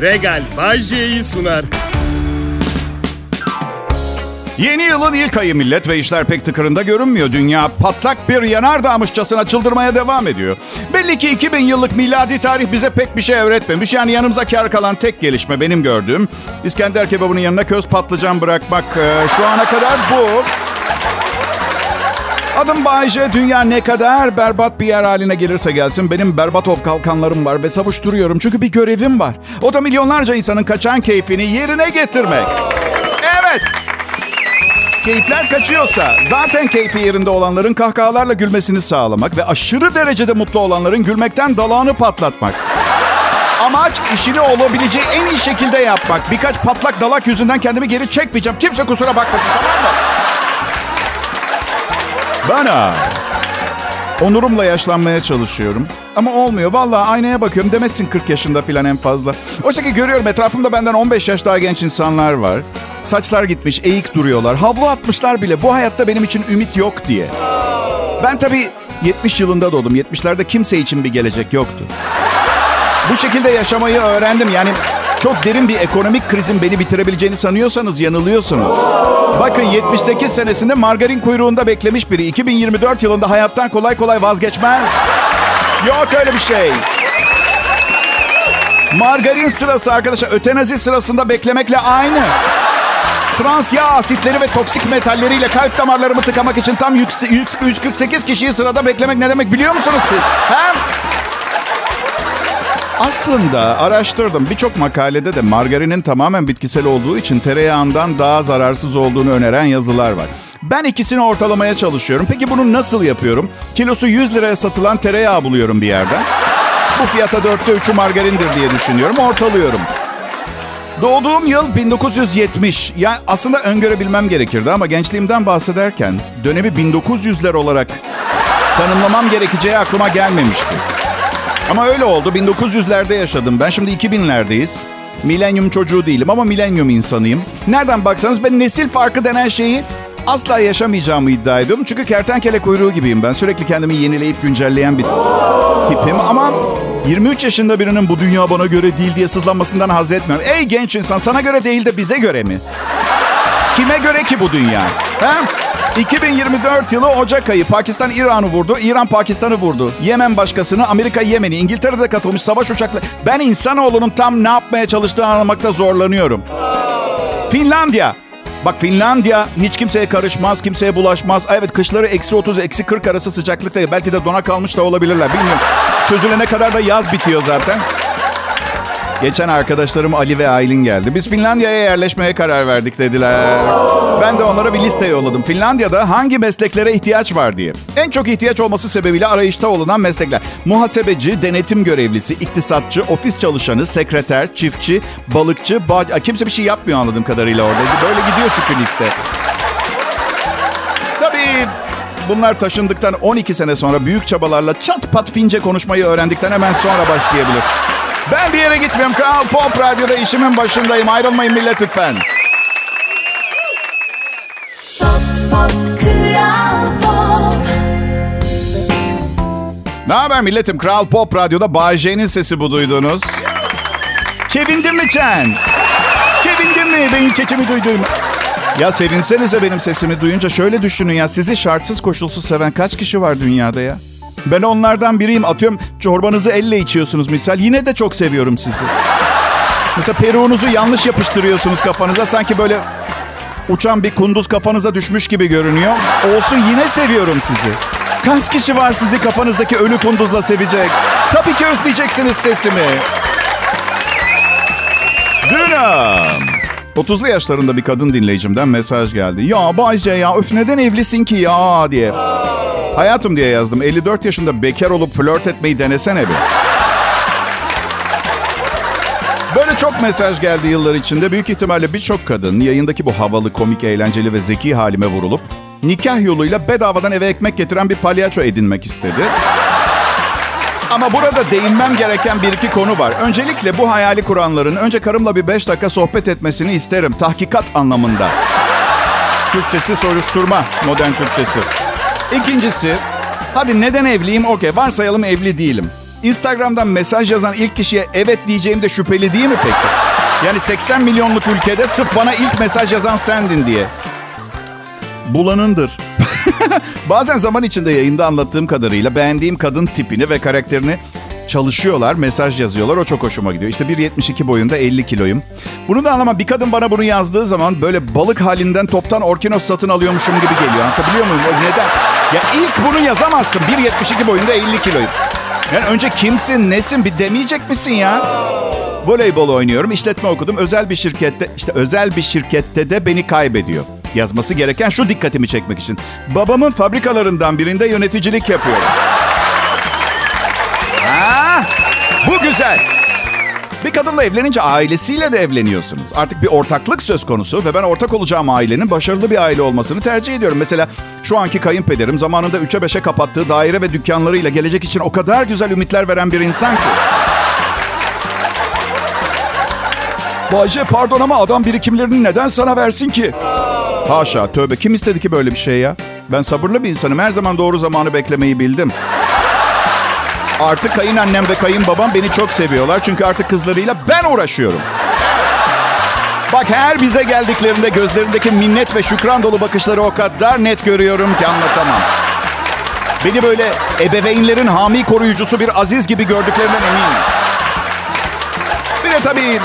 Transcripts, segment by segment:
Regal Bajje'yi sunar. Yeni yılın ilk ayı millet ve işler pek tıkırında görünmüyor. Dünya patlak bir yanardağmışçasına çıldırmaya devam ediyor. Belli ki 2000 yıllık miladi tarih bize pek bir şey öğretmemiş. Yani yanımıza kar kalan tek gelişme benim gördüğüm İskender kebabının yanına köz patlıcan bırakmak. Ee, şu ana kadar bu. Adım Bayce. Dünya ne kadar berbat bir yer haline gelirse gelsin benim berbat of kalkanlarım var ve savuşturuyorum. Çünkü bir görevim var. O da milyonlarca insanın kaçan keyfini yerine getirmek. Evet. Keyifler kaçıyorsa zaten keyfi yerinde olanların kahkahalarla gülmesini sağlamak ve aşırı derecede mutlu olanların gülmekten dalağını patlatmak. Amaç işini olabileceği en iyi şekilde yapmak. Birkaç patlak dalak yüzünden kendimi geri çekmeyeceğim. Kimse kusura bakmasın tamam mı? Bana. Onurumla yaşlanmaya çalışıyorum. Ama olmuyor. Vallahi aynaya bakıyorum. Demezsin 40 yaşında filan en fazla. Oysa ki görüyorum etrafımda benden 15 yaş daha genç insanlar var. Saçlar gitmiş, eğik duruyorlar. Havlu atmışlar bile. Bu hayatta benim için ümit yok diye. Ben tabii 70 yılında doğdum. 70'lerde kimse için bir gelecek yoktu. Bu şekilde yaşamayı öğrendim. Yani çok derin bir ekonomik krizin beni bitirebileceğini sanıyorsanız yanılıyorsunuz. Bakın 78 senesinde margarin kuyruğunda beklemiş biri 2024 yılında hayattan kolay kolay vazgeçmez. Yok öyle bir şey. Margarin sırası arkadaşlar ötenazi sırasında beklemekle aynı. Trans yağ asitleri ve toksik metalleriyle kalp damarlarımı tıkamak için tam 148 kişiyi sırada beklemek ne demek biliyor musunuz siz? Hem aslında araştırdım. Birçok makalede de margarinin tamamen bitkisel olduğu için tereyağından daha zararsız olduğunu öneren yazılar var. Ben ikisini ortalamaya çalışıyorum. Peki bunu nasıl yapıyorum? Kilosu 100 liraya satılan tereyağı buluyorum bir yerden. Bu fiyata dörtte üçü margarindir diye düşünüyorum. Ortalıyorum. Doğduğum yıl 1970. Yani aslında öngörebilmem gerekirdi ama gençliğimden bahsederken dönemi 1900'ler olarak tanımlamam gerekeceği aklıma gelmemişti. Ama öyle oldu. 1900'lerde yaşadım. Ben şimdi 2000'lerdeyiz. Milenyum çocuğu değilim ama milenyum insanıyım. Nereden baksanız ben nesil farkı denen şeyi asla yaşamayacağımı iddia ediyorum. Çünkü kertenkele kuyruğu gibiyim ben. Sürekli kendimi yenileyip güncelleyen bir tipim. Ama 23 yaşında birinin bu dünya bana göre değil diye sızlanmasından haz etmiyorum. Ey genç insan sana göre değil de bize göre mi? Kime göre ki bu dünya? He? 2024 yılı Ocak ayı Pakistan İran'ı vurdu, İran Pakistan'ı vurdu. Yemen başkasını, Amerika Yemen'i, İngiltere'de katılmış savaş uçakları. Ben insanoğlunun tam ne yapmaya çalıştığını anlamakta zorlanıyorum. Finlandiya. Bak Finlandiya hiç kimseye karışmaz, kimseye bulaşmaz. Evet kışları eksi 30, eksi 40 arası sıcaklıkta. Belki de dona kalmış da olabilirler bilmiyorum. Çözülene kadar da yaz bitiyor zaten. Geçen arkadaşlarım Ali ve Aylin geldi. Biz Finlandiya'ya yerleşmeye karar verdik dediler. Ben de onlara bir liste yolladım. Finlandiya'da hangi mesleklere ihtiyaç var diye. En çok ihtiyaç olması sebebiyle arayışta olunan meslekler. Muhasebeci, denetim görevlisi, iktisatçı, ofis çalışanı, sekreter, çiftçi, balıkçı, bağ... Kimse bir şey yapmıyor anladığım kadarıyla orada. Böyle gidiyor çünkü liste. Tabii bunlar taşındıktan 12 sene sonra büyük çabalarla çat pat Fince konuşmayı öğrendikten hemen sonra başlayabilir. Ben bir yere gitmiyorum. Kral Pop Radyo'da işimin başındayım. Ayrılmayın millet lütfen. Pop, pop, pop. Ne haber milletim? Kral Pop Radyo'da J'nin sesi bu duydunuz. Çevindin mi Çen? Çevindin mi? Benim çeçimi duydum. Ya sevinsenize benim sesimi duyunca şöyle düşünün ya. Sizi şartsız koşulsuz seven kaç kişi var dünyada ya? Ben onlardan biriyim. Atıyorum çorbanızı elle içiyorsunuz misal. Yine de çok seviyorum sizi. Mesela peruğunuzu yanlış yapıştırıyorsunuz kafanıza. Sanki böyle uçan bir kunduz kafanıza düşmüş gibi görünüyor. Olsun yine seviyorum sizi. Kaç kişi var sizi kafanızdaki ölü kunduzla sevecek? Tabii ki özleyeceksiniz sesimi. Dünüm. 30'lu yaşlarında bir kadın dinleyicimden mesaj geldi. Ya Bayce ya öf neden evlisin ki ya diye. Hayatım diye yazdım. 54 yaşında bekar olup flört etmeyi denesene bir. Böyle çok mesaj geldi yıllar içinde. Büyük ihtimalle birçok kadın yayındaki bu havalı, komik, eğlenceli ve zeki halime vurulup nikah yoluyla bedavadan eve ekmek getiren bir palyaço edinmek istedi. Ama burada değinmem gereken bir iki konu var. Öncelikle bu hayali kuranların önce karımla bir beş dakika sohbet etmesini isterim. Tahkikat anlamında. Türkçesi soruşturma, modern Türkçesi. İkincisi, hadi neden evliyim? Okey, varsayalım evli değilim. Instagram'dan mesaj yazan ilk kişiye evet diyeceğim de şüpheli değil mi peki? Yani 80 milyonluk ülkede sırf bana ilk mesaj yazan sendin diye. Bulanındır. Bazen zaman içinde yayında anlattığım kadarıyla beğendiğim kadın tipini ve karakterini çalışıyorlar, mesaj yazıyorlar. O çok hoşuma gidiyor. İşte 1.72 boyunda 50 kiloyum. Bunu da anlamam. Bir kadın bana bunu yazdığı zaman böyle balık halinden toptan orkinos satın alıyormuşum gibi geliyor. Anlatabiliyor muyum? Neden? Ya ilk bunu yazamazsın. 1.72 boyunda 50 kiloyum. Yani önce kimsin, nesin bir demeyecek misin ya? Voleybol oynuyorum, işletme okudum. Özel bir şirkette, işte özel bir şirkette de beni kaybediyor. Yazması gereken şu dikkatimi çekmek için. Babamın fabrikalarından birinde yöneticilik yapıyorum. Ha, bu güzel. Bir kadınla evlenince ailesiyle de evleniyorsunuz. Artık bir ortaklık söz konusu ve ben ortak olacağım ailenin başarılı bir aile olmasını tercih ediyorum. Mesela şu anki kayınpederim zamanında 3'e 5'e kapattığı daire ve dükkanlarıyla gelecek için o kadar güzel ümitler veren bir insan ki. Bayce pardon ama adam birikimlerini neden sana versin ki? Haşa tövbe kim istedi ki böyle bir şey ya? Ben sabırlı bir insanım. Her zaman doğru zamanı beklemeyi bildim. Artık kayınannem ve kayınbabam beni çok seviyorlar. Çünkü artık kızlarıyla ben uğraşıyorum. Bak her bize geldiklerinde gözlerindeki minnet ve şükran dolu bakışları o kadar net görüyorum ki anlatamam. Beni böyle ebeveynlerin hami koruyucusu bir aziz gibi gördüklerinden eminim. Bir de tabii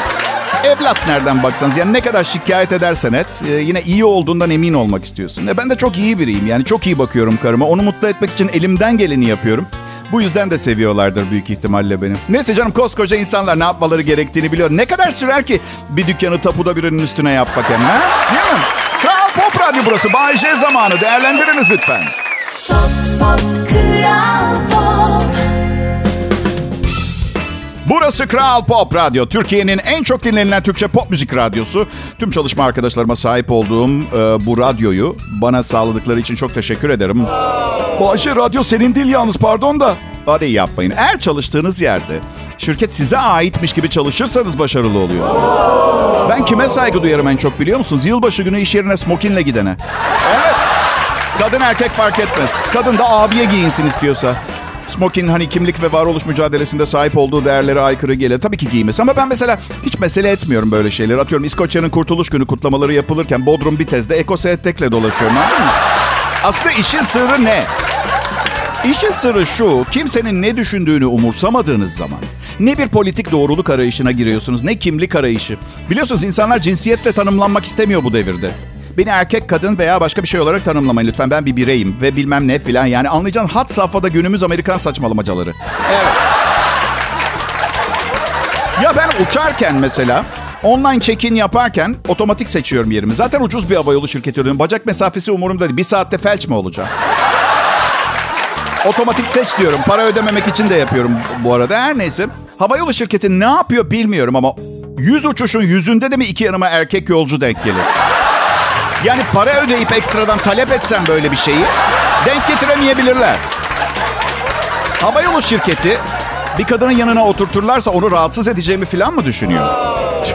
evlat nereden baksanız yani ne kadar şikayet edersen et e, yine iyi olduğundan emin olmak istiyorsun. E ben de çok iyi biriyim yani çok iyi bakıyorum karıma. Onu mutlu etmek için elimden geleni yapıyorum. Bu yüzden de seviyorlardır büyük ihtimalle beni. Neyse canım koskoca insanlar ne yapmaları gerektiğini biliyor. Ne kadar sürer ki bir dükkanı tapuda birinin üstüne yapmak hem ha? Değil mi? Kral Pop Radyo burası. Bay J zamanı. Değerlendiriniz lütfen. Pop, pop, Kral Pop. Burası Kral Pop Radyo. Türkiye'nin en çok dinlenilen Türkçe pop müzik radyosu. Tüm çalışma arkadaşlarıma sahip olduğum e, bu radyoyu bana sağladıkları için çok teşekkür ederim. Bayce radyo senin değil yalnız pardon da. Hadi yapmayın. Eğer çalıştığınız yerde şirket size aitmiş gibi çalışırsanız başarılı oluyorsunuz. Ben kime saygı duyarım en çok biliyor musunuz? Yılbaşı günü iş yerine smokinle gidene. Evet. Kadın erkek fark etmez. Kadın da abiye giyinsin istiyorsa. Smokin hani kimlik ve varoluş mücadelesinde sahip olduğu değerlere aykırı gelir. Tabii ki giymesi ama ben mesela hiç mesele etmiyorum böyle şeyleri. Atıyorum İskoçya'nın kurtuluş günü kutlamaları yapılırken Bodrum Bitez'de Eko Etek'le dolaşıyorum anladın mı? Aslında işin sırrı ne? İşin sırrı şu, kimsenin ne düşündüğünü umursamadığınız zaman ne bir politik doğruluk arayışına giriyorsunuz ne kimlik arayışı. Biliyorsunuz insanlar cinsiyetle tanımlanmak istemiyor bu devirde. Beni erkek, kadın veya başka bir şey olarak tanımlamayın lütfen. Ben bir bireyim ve bilmem ne filan. Yani anlayacağın hat safhada günümüz Amerikan saçmalamacaları. Evet. Ya ben uçarken mesela online check-in yaparken otomatik seçiyorum yerimi. Zaten ucuz bir havayolu şirketi ödüyorum. Bacak mesafesi umurumda değil. Bir saatte felç mi olacağım? Otomatik seç diyorum. Para ödememek için de yapıyorum bu arada. Her neyse. Havayolu şirketi ne yapıyor bilmiyorum ama 100 uçuşun yüzünde de mi iki yanıma erkek yolcu denk gelir? Yani para ödeyip ekstradan talep etsem böyle bir şeyi denk getiremeyebilirler. Havayolu şirketi bir kadının yanına oturturlarsa onu rahatsız edeceğimi falan mı düşünüyor?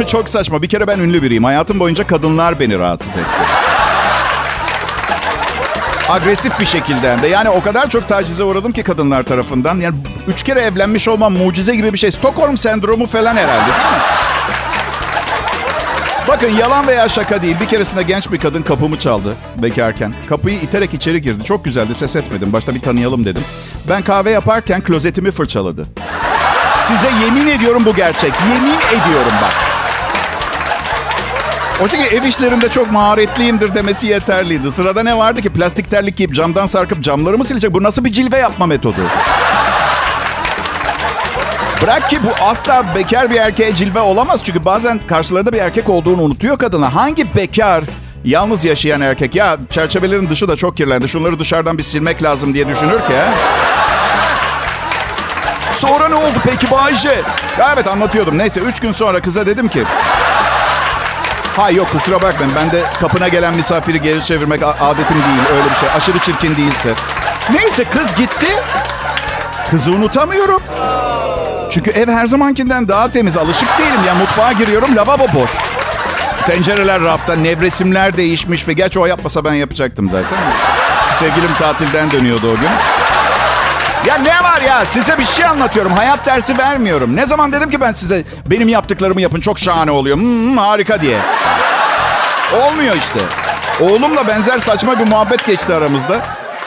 Çok saçma. Bir kere ben ünlü biriyim. Hayatım boyunca kadınlar beni rahatsız etti. Agresif bir şekilde hem de. Yani o kadar çok tacize uğradım ki kadınlar tarafından. Yani üç kere evlenmiş olmam mucize gibi bir şey. Stockholm sendromu falan herhalde değil mi? Bakın yalan veya şaka değil. Bir keresinde genç bir kadın kapımı çaldı bekarken. Kapıyı iterek içeri girdi. Çok güzeldi ses etmedim. Başta bir tanıyalım dedim. Ben kahve yaparken klozetimi fırçaladı. Size yemin ediyorum bu gerçek. Yemin ediyorum bak. O çünkü ev işlerinde çok maharetliyimdir demesi yeterliydi. Sırada ne vardı ki? Plastik terlik giyip camdan sarkıp camları mı silecek? Bu nasıl bir cilve yapma metodu? Bırak ki bu asla bekar bir erkeğe cilve olamaz. Çünkü bazen karşılarında bir erkek olduğunu unutuyor kadına. Hangi bekar yalnız yaşayan erkek ya çerçevelerin dışı da çok kirlendi. Şunları dışarıdan bir silmek lazım diye düşünür ki? Sonra ne oldu peki Bayce? Evet anlatıyordum. Neyse üç gün sonra kıza dedim ki... Ha yok kusura bakmayın. Ben de kapına gelen misafiri geri çevirmek adetim değil. Öyle bir şey. Aşırı çirkin değilse. Neyse kız gitti. Kızı unutamıyorum. Çünkü ev her zamankinden daha temiz. Alışık değilim. Ya mutfağa giriyorum lavabo boş. Tencereler rafta, nevresimler değişmiş ve gerçi o yapmasa ben yapacaktım zaten. Sevgilim tatilden dönüyordu o gün. Ya ne var ya? Size bir şey anlatıyorum. Hayat dersi vermiyorum. Ne zaman dedim ki ben size benim yaptıklarımı yapın çok şahane oluyor. Hmm, harika diye. Olmuyor işte. Oğlumla benzer saçma bir muhabbet geçti aramızda.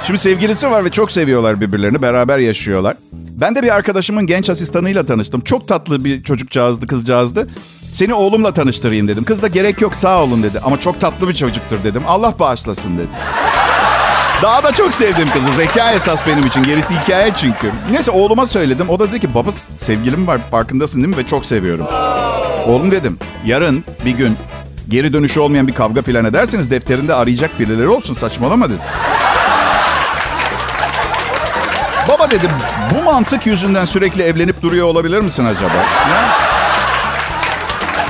Şimdi sevgilisi var ve çok seviyorlar birbirlerini. Beraber yaşıyorlar. Ben de bir arkadaşımın genç asistanıyla tanıştım. Çok tatlı bir çocukcağızdı, kızcağızdı. Seni oğlumla tanıştırayım dedim. Kız da gerek yok sağ olun dedi. Ama çok tatlı bir çocuktur dedim. Allah bağışlasın dedi. Daha da çok sevdim kızı. Zeka esas benim için. Gerisi hikaye çünkü. Neyse oğluma söyledim. O da dedi ki baba sevgilim var farkındasın değil mi? Ve çok seviyorum. Oğlum dedim yarın bir gün geri dönüşü olmayan bir kavga filan ederseniz defterinde arayacak birileri olsun. Saçmalama dedim. Baba dedim bu mantık yüzünden sürekli evlenip duruyor olabilir misin acaba? Ya?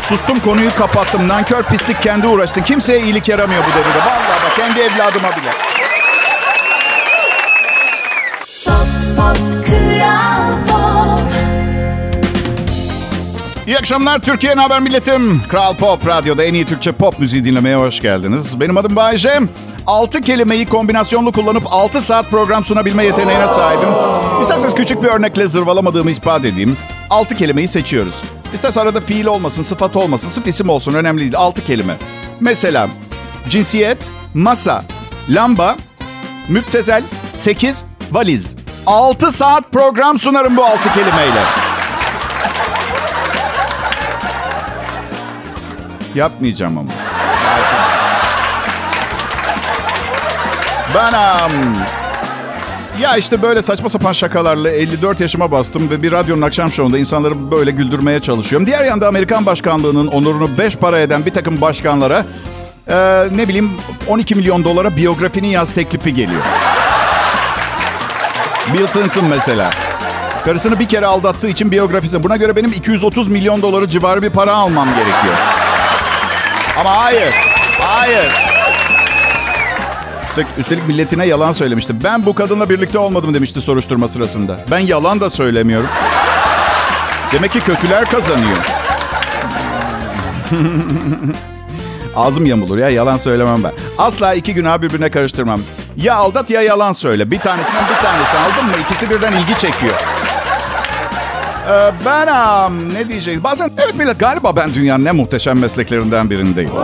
Sustum konuyu kapattım. Nankör pislik kendi uğraşsın. Kimseye iyilik yaramıyor bu devirde. Vallahi bak kendi evladıma bile. İyi akşamlar Türkiye'nin haber milletim. Kral Pop Radyo'da en iyi Türkçe pop müziği dinlemeye hoş geldiniz. Benim adım Bayece. 6 kelimeyi kombinasyonlu kullanıp 6 saat program sunabilme yeteneğine sahibim. İsterseniz küçük bir örnekle zırvalamadığımı ispat edeyim. 6 kelimeyi seçiyoruz. İsterse arada fiil olmasın, sıfat olmasın, sırf isim olsun önemli değil. 6 kelime. Mesela cinsiyet, masa, lamba, müptezel, 8, valiz. 6 saat program sunarım bu 6 kelimeyle. Yapmayacağım ama. Ben am, ya işte böyle saçma sapan şakalarla 54 yaşıma bastım ve bir radyonun akşam şovunda insanları böyle güldürmeye çalışıyorum. Diğer yanda Amerikan başkanlığının onurunu 5 para eden bir takım başkanlara e, ne bileyim 12 milyon dolara biyografini yaz teklifi geliyor. Bill Clinton mesela. Karısını bir kere aldattığı için biyografisi. Buna göre benim 230 milyon doları civarı bir para almam gerekiyor. Ama hayır. Hayır. Üstelik, üstelik milletine yalan söylemişti. Ben bu kadınla birlikte olmadım demişti soruşturma sırasında. Ben yalan da söylemiyorum. Demek ki kötüler kazanıyor. Ağzım yamulur ya yalan söylemem ben. Asla iki günah birbirine karıştırmam. Ya aldat ya yalan söyle. Bir tanesinden bir tanesi aldın mı? İkisi birden ilgi çekiyor. Ee, ben am, ne diyecek? Bazen evet millet galiba ben dünyanın en muhteşem mesleklerinden birindeyim.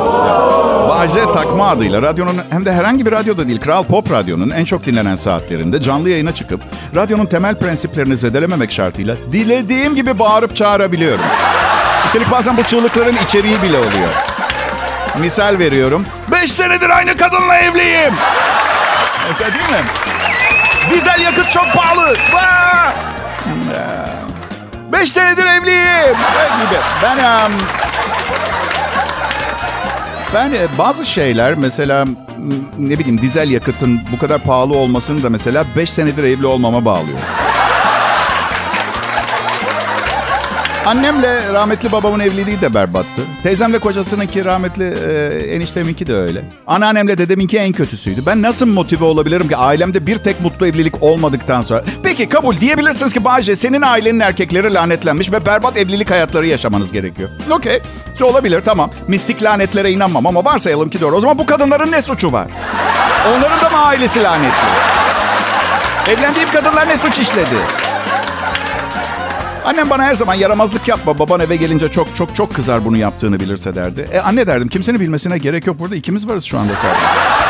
Bahçe takma adıyla radyonun hem de herhangi bir radyoda değil Kral Pop Radyo'nun en çok dinlenen saatlerinde canlı yayına çıkıp radyonun temel prensiplerini zedelememek şartıyla dilediğim gibi bağırıp çağırabiliyorum. Üstelik bazen bu çığlıkların içeriği bile oluyor. Misal veriyorum. Beş senedir aynı kadınla evliyim. Mesela değil mi? Dizel yakıt çok pahalı. Vaa! Beş senedir evliyim. Gibi. Ben um, ben e, bazı şeyler mesela ne bileyim dizel yakıtın bu kadar pahalı olmasını da mesela 5 senedir evli olmama bağlıyor. Annemle rahmetli babamın evliliği de berbattı. Teyzemle kocasınınki rahmetli e, enişteminki de öyle. Anneannemle dedeminki en kötüsüydü. Ben nasıl motive olabilirim ki ailemde bir tek mutlu evlilik olmadıktan sonra? Peki kabul diyebilirsiniz ki Bahçe senin ailenin erkekleri lanetlenmiş ve berbat evlilik hayatları yaşamanız gerekiyor. Okey. Olabilir tamam. Mistik lanetlere inanmam ama varsayalım ki doğru. O zaman bu kadınların ne suçu var? Onların da mı ailesi lanetli? Evlendiğim kadınlar ne suç işledi? Annem bana her zaman yaramazlık yapma. Baban eve gelince çok çok çok kızar bunu yaptığını bilirse derdi. E anne derdim kimsenin bilmesine gerek yok. Burada ikimiz varız şu anda sadece.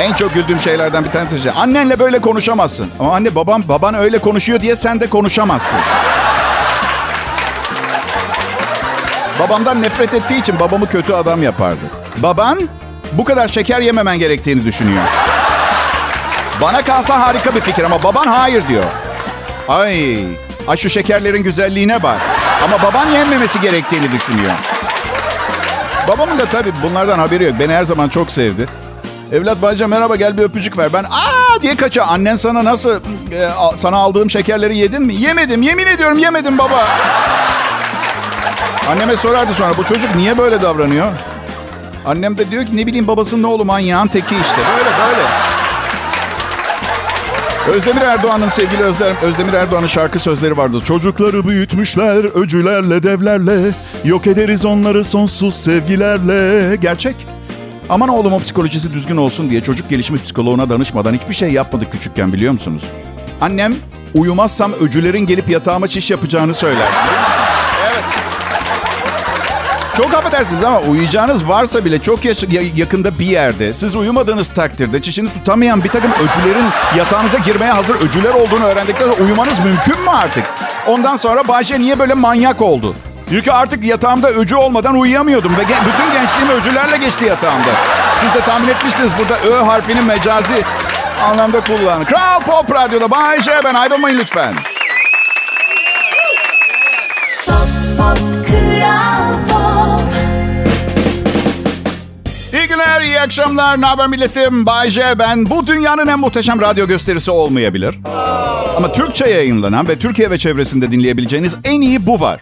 En çok güldüğüm şeylerden bir tanesi şey. Annenle böyle konuşamazsın. Ama anne babam baban öyle konuşuyor diye sen de konuşamazsın. Babamdan nefret ettiği için babamı kötü adam yapardı. Baban bu kadar şeker yememen gerektiğini düşünüyor. Bana kalsa harika bir fikir ama baban hayır diyor. Ay, ay şu şekerlerin güzelliğine bak. Ama baban yenmemesi gerektiğini düşünüyor. Babamın da tabii bunlardan haberi yok. Beni her zaman çok sevdi. Evlat bacım merhaba gel bir öpücük ver. Ben aa diye kaça. Annen sana nasıl e, sana aldığım şekerleri yedin mi? Yemedim. Yemin ediyorum yemedim baba. Anneme sorardı sonra bu çocuk niye böyle davranıyor? Annem de diyor ki ne bileyim babasının oğlu manyağın teki işte. Böyle böyle. Özdemir Erdoğan'ın sevgili Özlem, Özdemir Erdoğan'ın şarkı sözleri vardı. Çocukları büyütmüşler öcülerle devlerle. Yok ederiz onları sonsuz sevgilerle. Gerçek. Aman oğlumun psikolojisi düzgün olsun diye çocuk gelişimi psikoloğuna danışmadan hiçbir şey yapmadık küçükken biliyor musunuz? Annem uyumazsam öcülerin gelip yatağıma çiş yapacağını söyler. Evet. Çok affedersiniz ama uyuyacağınız varsa bile çok yakında bir yerde siz uyumadığınız takdirde çişini tutamayan bir takım öcülerin yatağınıza girmeye hazır öcüler olduğunu öğrendikten sonra uyumanız mümkün mü artık? Ondan sonra Bayce niye böyle manyak oldu? Çünkü artık yatağımda öcü olmadan uyuyamıyordum ve gen- bütün gençliğim öcülerle geçti yatağımda. Siz de tahmin etmişsiniz burada Ö harfinin mecazi anlamda kullanın. Kral Pop Radyo'da Bayce ben ayrılmayın lütfen. Pop pop kral pop İyi günler, iyi akşamlar. Ne haber milletim? Bay J ben. Bu dünyanın en muhteşem radyo gösterisi olmayabilir. Ama Türkçe yayınlanan ve Türkiye ve çevresinde dinleyebileceğiniz en iyi bu var.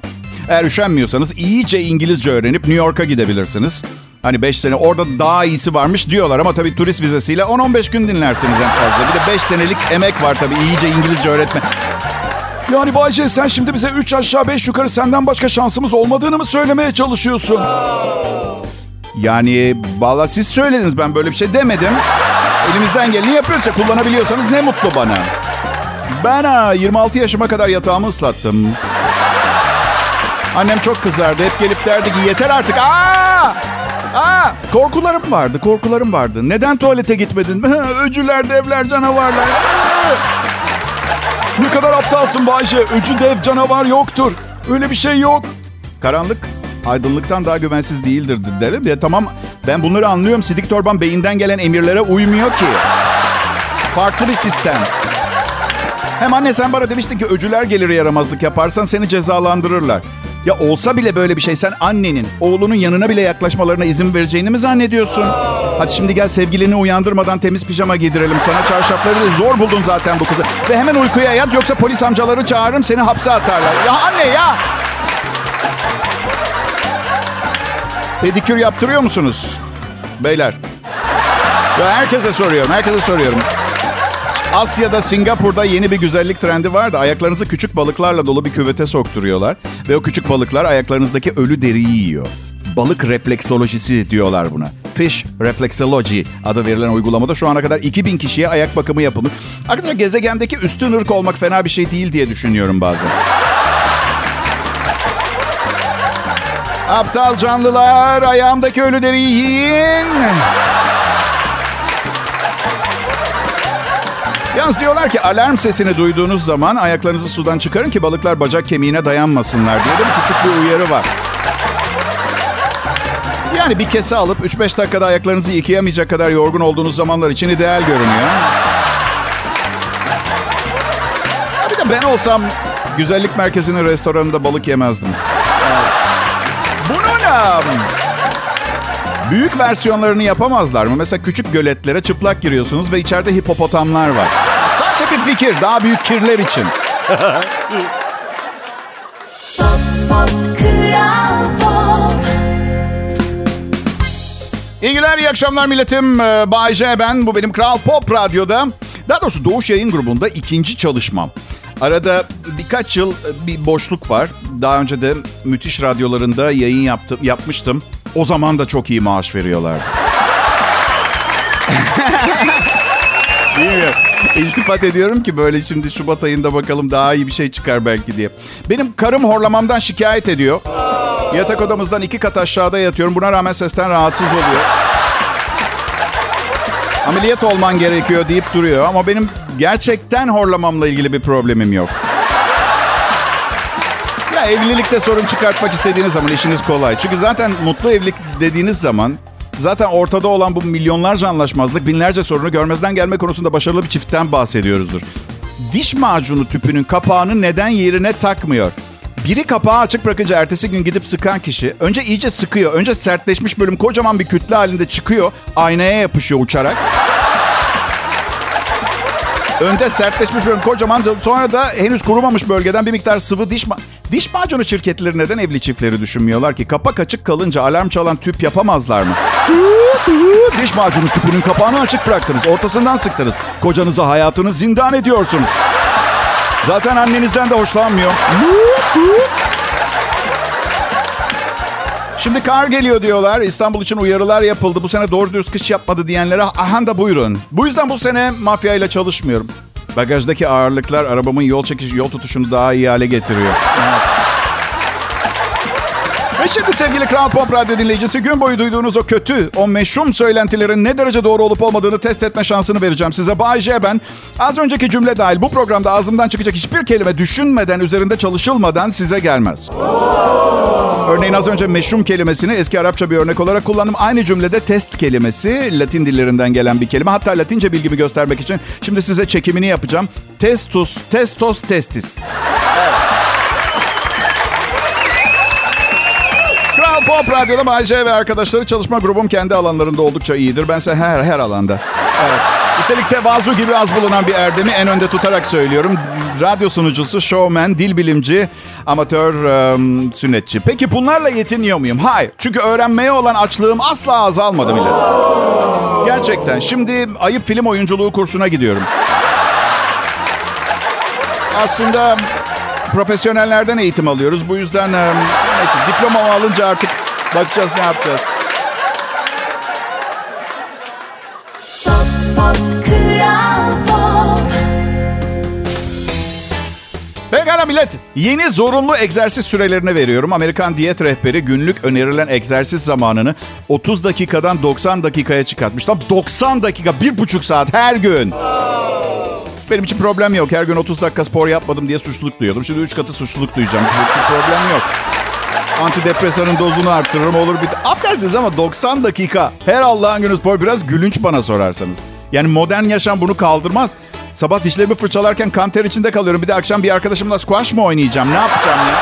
Eğer üşenmiyorsanız iyice İngilizce öğrenip New York'a gidebilirsiniz. Hani 5 sene orada daha iyisi varmış diyorlar ama tabii turist vizesiyle 10-15 gün dinlersiniz en fazla. Bir de 5 senelik emek var tabii iyice İngilizce öğretme. Yani Bayce sen şimdi bize 3 aşağı 5 yukarı senden başka şansımız olmadığını mı söylemeye çalışıyorsun? Yani valla siz söylediniz ben böyle bir şey demedim. Elimizden geleni yapıyorsa kullanabiliyorsanız ne mutlu bana. Ben ha 26 yaşıma kadar yatağımı ıslattım. Annem çok kızardı. Hep gelip derdi ki yeter artık. Aa! Aa! Korkularım vardı, korkularım vardı. Neden tuvalete gitmedin? Öcüler, devler, canavarlar. Ne kadar aptalsın Bayce. Öcü dev canavar yoktur. Öyle bir şey yok. Karanlık aydınlıktan daha güvensiz değildir derim. Ya tamam ben bunları anlıyorum. Sidik torban beyinden gelen emirlere uymuyor ki. Farklı bir sistem. Hem anne sen bana demiştin ki öcüler gelir yaramazlık yaparsan seni cezalandırırlar. Ya olsa bile böyle bir şey sen annenin oğlunun yanına bile yaklaşmalarına izin vereceğini mi zannediyorsun? Hadi şimdi gel sevgilini uyandırmadan temiz pijama giydirelim sana. Çarşafları da zor buldun zaten bu kızı. Ve hemen uykuya yat yoksa polis amcaları çağırırım seni hapse atarlar. Ya anne ya! Pedikür yaptırıyor musunuz? Beyler. Ya herkese soruyorum, herkese soruyorum. Asya'da, Singapur'da yeni bir güzellik trendi var da ayaklarınızı küçük balıklarla dolu bir küvete sokturuyorlar. Ve o küçük balıklar ayaklarınızdaki ölü deriyi yiyor. Balık refleksolojisi diyorlar buna. Fish Reflexology adı verilen uygulamada şu ana kadar 2000 kişiye ayak bakımı yapılmış. Arkadaşlar gezegendeki üstün ırk olmak fena bir şey değil diye düşünüyorum bazen. Aptal canlılar ayağımdaki ölü deriyi yiyin. Yalnız diyorlar ki alarm sesini duyduğunuz zaman ayaklarınızı sudan çıkarın ki balıklar bacak kemiğine dayanmasınlar diye de küçük bir uyarı var. Yani bir kese alıp 3-5 dakikada ayaklarınızı yıkayamayacak kadar yorgun olduğunuz zamanlar için ideal görünüyor. Bir de ben olsam güzellik merkezinin restoranında balık yemezdim. Bunun um, büyük versiyonlarını yapamazlar mı? Mesela küçük göletlere çıplak giriyorsunuz ve içeride hipopotamlar var. Sadece bir fikir, daha büyük kirler için. pop İyi günler, iyi akşamlar milletim. Ee, Bay J ben, bu benim Kral Pop Radyo'da. Daha doğrusu Doğuş Yayın Grubu'nda ikinci çalışmam. Arada birkaç yıl e, bir boşluk var. Daha önce de müthiş radyolarında yayın yaptım, yapmıştım. O zaman da çok iyi maaş veriyorlardı. Bilmiyorum. İltifat ediyorum ki böyle şimdi Şubat ayında bakalım daha iyi bir şey çıkar belki diye. Benim karım horlamamdan şikayet ediyor. Yatak odamızdan iki kat aşağıda yatıyorum. Buna rağmen sesten rahatsız oluyor. Ameliyat olman gerekiyor deyip duruyor. Ama benim gerçekten horlamamla ilgili bir problemim yok. Evlilikte sorun çıkartmak istediğiniz zaman işiniz kolay. Çünkü zaten mutlu evlilik dediğiniz zaman zaten ortada olan bu milyonlarca anlaşmazlık, binlerce sorunu görmezden gelme konusunda başarılı bir çiftten bahsediyoruzdur. Diş macunu tüpünün kapağını neden yerine takmıyor? Biri kapağı açık bırakınca ertesi gün gidip sıkan kişi önce iyice sıkıyor. Önce sertleşmiş bölüm kocaman bir kütle halinde çıkıyor. Aynaya yapışıyor uçarak. Önde sertleşmiş bölüm kocaman. Sonra da henüz kurumamış bölgeden bir miktar sıvı diş ma- Diş macunu şirketleri neden evli çiftleri düşünmüyorlar ki? Kapak açık kalınca alarm çalan tüp yapamazlar mı? Diş macunu tüpünün kapağını açık bıraktınız. Ortasından sıktınız. Kocanıza hayatını zindan ediyorsunuz. Zaten annenizden de hoşlanmıyor. Şimdi kar geliyor diyorlar. İstanbul için uyarılar yapıldı. Bu sene doğru dürüst kış yapmadı diyenlere aha da buyurun. Bu yüzden bu sene mafya ile çalışmıyorum. Bagajdaki ağırlıklar arabamın yol çekiş, yol tutuşunu daha iyi hale getiriyor. Evet. Ve şimdi sevgili Kral Pop Radyo dinleyicisi gün boyu duyduğunuz o kötü, o meşhum söylentilerin ne derece doğru olup olmadığını test etme şansını vereceğim size. Bay J ben. Az önceki cümle dahil bu programda ağzımdan çıkacak hiçbir kelime düşünmeden, üzerinde çalışılmadan size gelmez. Örneğin az önce meşhum kelimesini eski Arapça bir örnek olarak kullandım. Aynı cümlede test kelimesi Latin dillerinden gelen bir kelime. Hatta Latince bilgimi göstermek için şimdi size çekimini yapacağım. Testus, testos, testis. Kral Pop Radyo'da Bayce ve arkadaşları çalışma grubum kendi alanlarında oldukça iyidir. Bense her her alanda. Evet. Üstelik tevazu gibi az bulunan bir erdemi en önde tutarak söylüyorum. Radyo sunucusu, showman, dil bilimci, amatör um, sünnetçi. Peki bunlarla yetiniyor muyum? Hayır. Çünkü öğrenmeye olan açlığım asla azalmadı bile. Gerçekten. Şimdi ayıp film oyunculuğu kursuna gidiyorum. Aslında profesyonellerden eğitim alıyoruz. Bu yüzden e, neyse diplomamı alınca artık bakacağız ne yapacağız. Pop Pop Pop Pekala millet. Yeni zorunlu egzersiz sürelerini veriyorum. Amerikan diyet rehberi günlük önerilen egzersiz zamanını 30 dakikadan 90 dakikaya çıkartmış. Tam 90 dakika, bir buçuk saat her gün. Benim için problem yok. Her gün 30 dakika spor yapmadım diye suçluluk duyuyordum. Şimdi 3 katı suçluluk duyacağım. Bir problem yok. Antidepresanın dozunu arttırırım olur bir... Affedersiniz ama 90 dakika her Allah'ın günü spor biraz gülünç bana sorarsanız. Yani modern yaşam bunu kaldırmaz. Sabah dişlerimi fırçalarken kan ter içinde kalıyorum. Bir de akşam bir arkadaşımla squash mı oynayacağım? Ne yapacağım ya?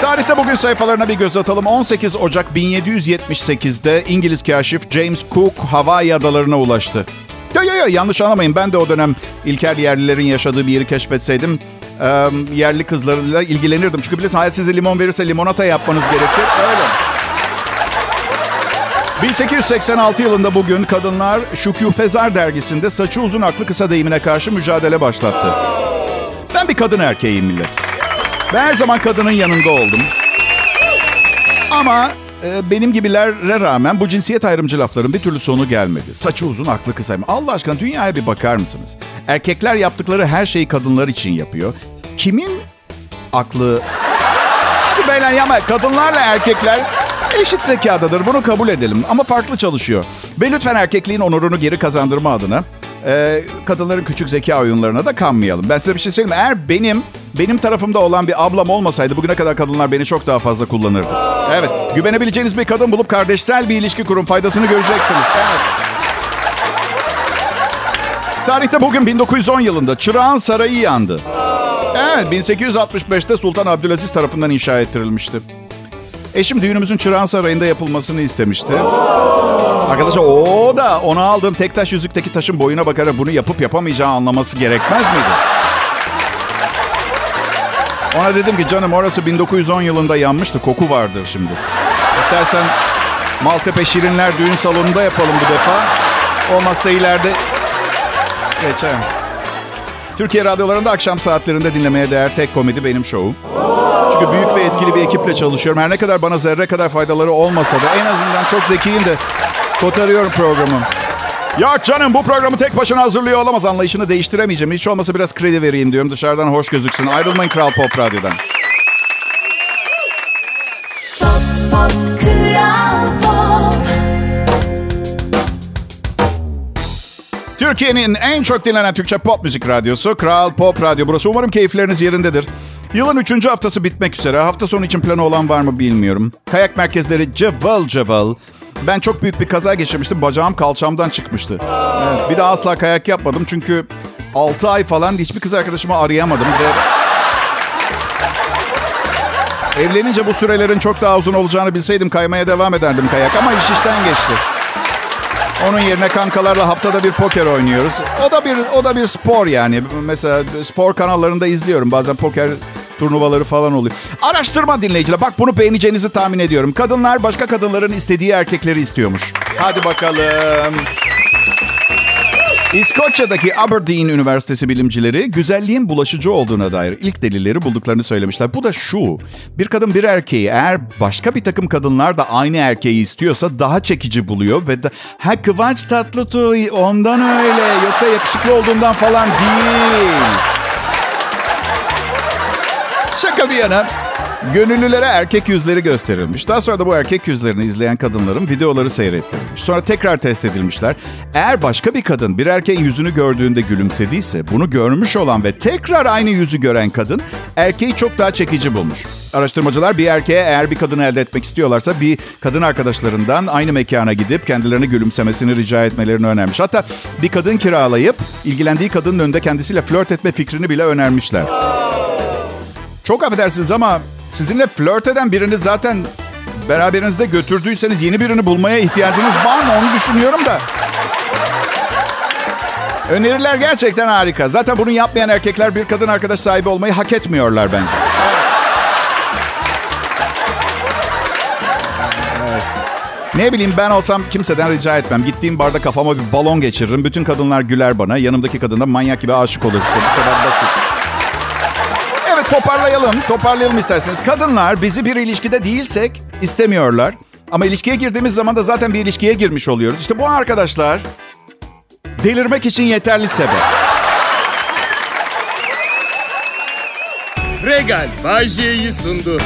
Tarihte bugün sayfalarına bir göz atalım. 18 Ocak 1778'de İngiliz kaşif James Cook Hawaii adalarına ulaştı. Yo yo yo yanlış anlamayın. Ben de o dönem ilkel yerlilerin yaşadığı bir yeri keşfetseydim e, yerli kızlarıyla ilgilenirdim. Çünkü biliyorsun hayat size limon verirse limonata yapmanız gerekir. Öyle. 1886 yılında bugün kadınlar Şükü Fezar dergisinde saçı uzun aklı kısa deyimine karşı mücadele başlattı. Ben bir kadın erkeğiyim millet. Ben her zaman kadının yanında oldum. Ama e, benim gibilere rağmen bu cinsiyet ayrımcı lafların bir türlü sonu gelmedi. Saçı uzun, aklı kısa. Allah aşkına dünyaya bir bakar mısınız? Erkekler yaptıkları her şeyi kadınlar için yapıyor. Kimin aklı... Hadi beyler yapma. Kadınlarla erkekler eşit zekadadır. Bunu kabul edelim. Ama farklı çalışıyor. Ve lütfen erkekliğin onurunu geri kazandırma adına e, kadınların küçük zeka oyunlarına da kanmayalım. Ben size bir şey söyleyeyim. Eğer benim benim tarafımda olan bir ablam olmasaydı bugüne kadar kadınlar beni çok daha fazla kullanırdı. Evet, güvenebileceğiniz bir kadın bulup kardeşsel bir ilişki kurun. Faydasını göreceksiniz. Evet. Tarihte bugün 1910 yılında Çırağan Sarayı yandı. Evet, 1865'te Sultan Abdülaziz tarafından inşa ettirilmişti. Eşim düğünümüzün Çırağan Sarayı'nda yapılmasını istemişti. Arkadaşlar o da ona aldığım tek taş yüzükteki taşın boyuna bakarak bunu yapıp yapamayacağı anlaması gerekmez miydi? Ona dedim ki canım orası 1910 yılında yanmıştı. Koku vardır şimdi. İstersen Maltepe Şirinler düğün salonunda yapalım bu defa. Olmazsa ileride... Geçelim. Türkiye radyolarında akşam saatlerinde dinlemeye değer tek komedi benim şovum. Çünkü büyük ve etkili bir ekiple çalışıyorum. Her ne kadar bana zerre kadar faydaları olmasa da en azından çok zekiyim de kotarıyorum programı. Ya canım bu programı tek başına hazırlıyor olamaz. Anlayışını değiştiremeyeceğim. Hiç olmasa biraz kredi vereyim diyorum. Dışarıdan hoş gözüksün. Ayrılmayın Kral Pop Radyo'dan. Türkiye'nin en çok dinlenen Türkçe pop müzik radyosu Kral Pop Radyo. Burası umarım keyifleriniz yerindedir. Yılın üçüncü haftası bitmek üzere. Hafta sonu için planı olan var mı bilmiyorum. Kayak merkezleri cıvıl cıvıl. Ben çok büyük bir kaza geçirmiştim. Bacağım kalçamdan çıkmıştı. Evet, bir daha asla kayak yapmadım. Çünkü 6 ay falan hiçbir kız arkadaşımı arayamadım. Ve Evlenince bu sürelerin çok daha uzun olacağını bilseydim kaymaya devam ederdim kayak. Ama iş işten geçti. Onun yerine kankalarla haftada bir poker oynuyoruz. O da bir o da bir spor yani. Mesela spor kanallarında izliyorum. Bazen poker turnuvaları falan oluyor. Araştırma dinleyiciler. Bak bunu beğeneceğinizi tahmin ediyorum. Kadınlar başka kadınların istediği erkekleri istiyormuş. Hadi bakalım. İskoçya'daki Aberdeen Üniversitesi bilimcileri güzelliğin bulaşıcı olduğuna dair ilk delilleri bulduklarını söylemişler. Bu da şu. Bir kadın bir erkeği eğer başka bir takım kadınlar da aynı erkeği istiyorsa daha çekici buluyor ve de, ha Kıvanç Tatlıtuğ ondan öyle yoksa yakışıklı olduğundan falan değil. Şaka bir yana. Gönüllülere erkek yüzleri gösterilmiş. Daha sonra da bu erkek yüzlerini izleyen kadınların videoları seyrettirilmiş. Sonra tekrar test edilmişler. Eğer başka bir kadın bir erkeğin yüzünü gördüğünde gülümsediyse bunu görmüş olan ve tekrar aynı yüzü gören kadın erkeği çok daha çekici bulmuş. Araştırmacılar bir erkeğe eğer bir kadını elde etmek istiyorlarsa bir kadın arkadaşlarından aynı mekana gidip kendilerine gülümsemesini rica etmelerini önermiş. Hatta bir kadın kiralayıp ilgilendiği kadının önünde kendisiyle flört etme fikrini bile önermişler. Çok affedersiniz ama sizinle flört eden birini zaten beraberinizde götürdüyseniz yeni birini bulmaya ihtiyacınız var mı onu düşünüyorum da. Öneriler gerçekten harika. Zaten bunu yapmayan erkekler bir kadın arkadaş sahibi olmayı hak etmiyorlar bence. Ne bileyim ben olsam kimseden rica etmem. Gittiğim barda kafama bir balon geçiririm. Bütün kadınlar güler bana. Yanımdaki kadın da manyak gibi aşık olur. İşte bu kadar basit. Toparlayalım. Toparlayalım isterseniz. Kadınlar bizi bir ilişkide değilsek istemiyorlar. Ama ilişkiye girdiğimiz zaman da zaten bir ilişkiye girmiş oluyoruz. İşte bu arkadaşlar delirmek için yeterli sebep. Regal Bay sundu.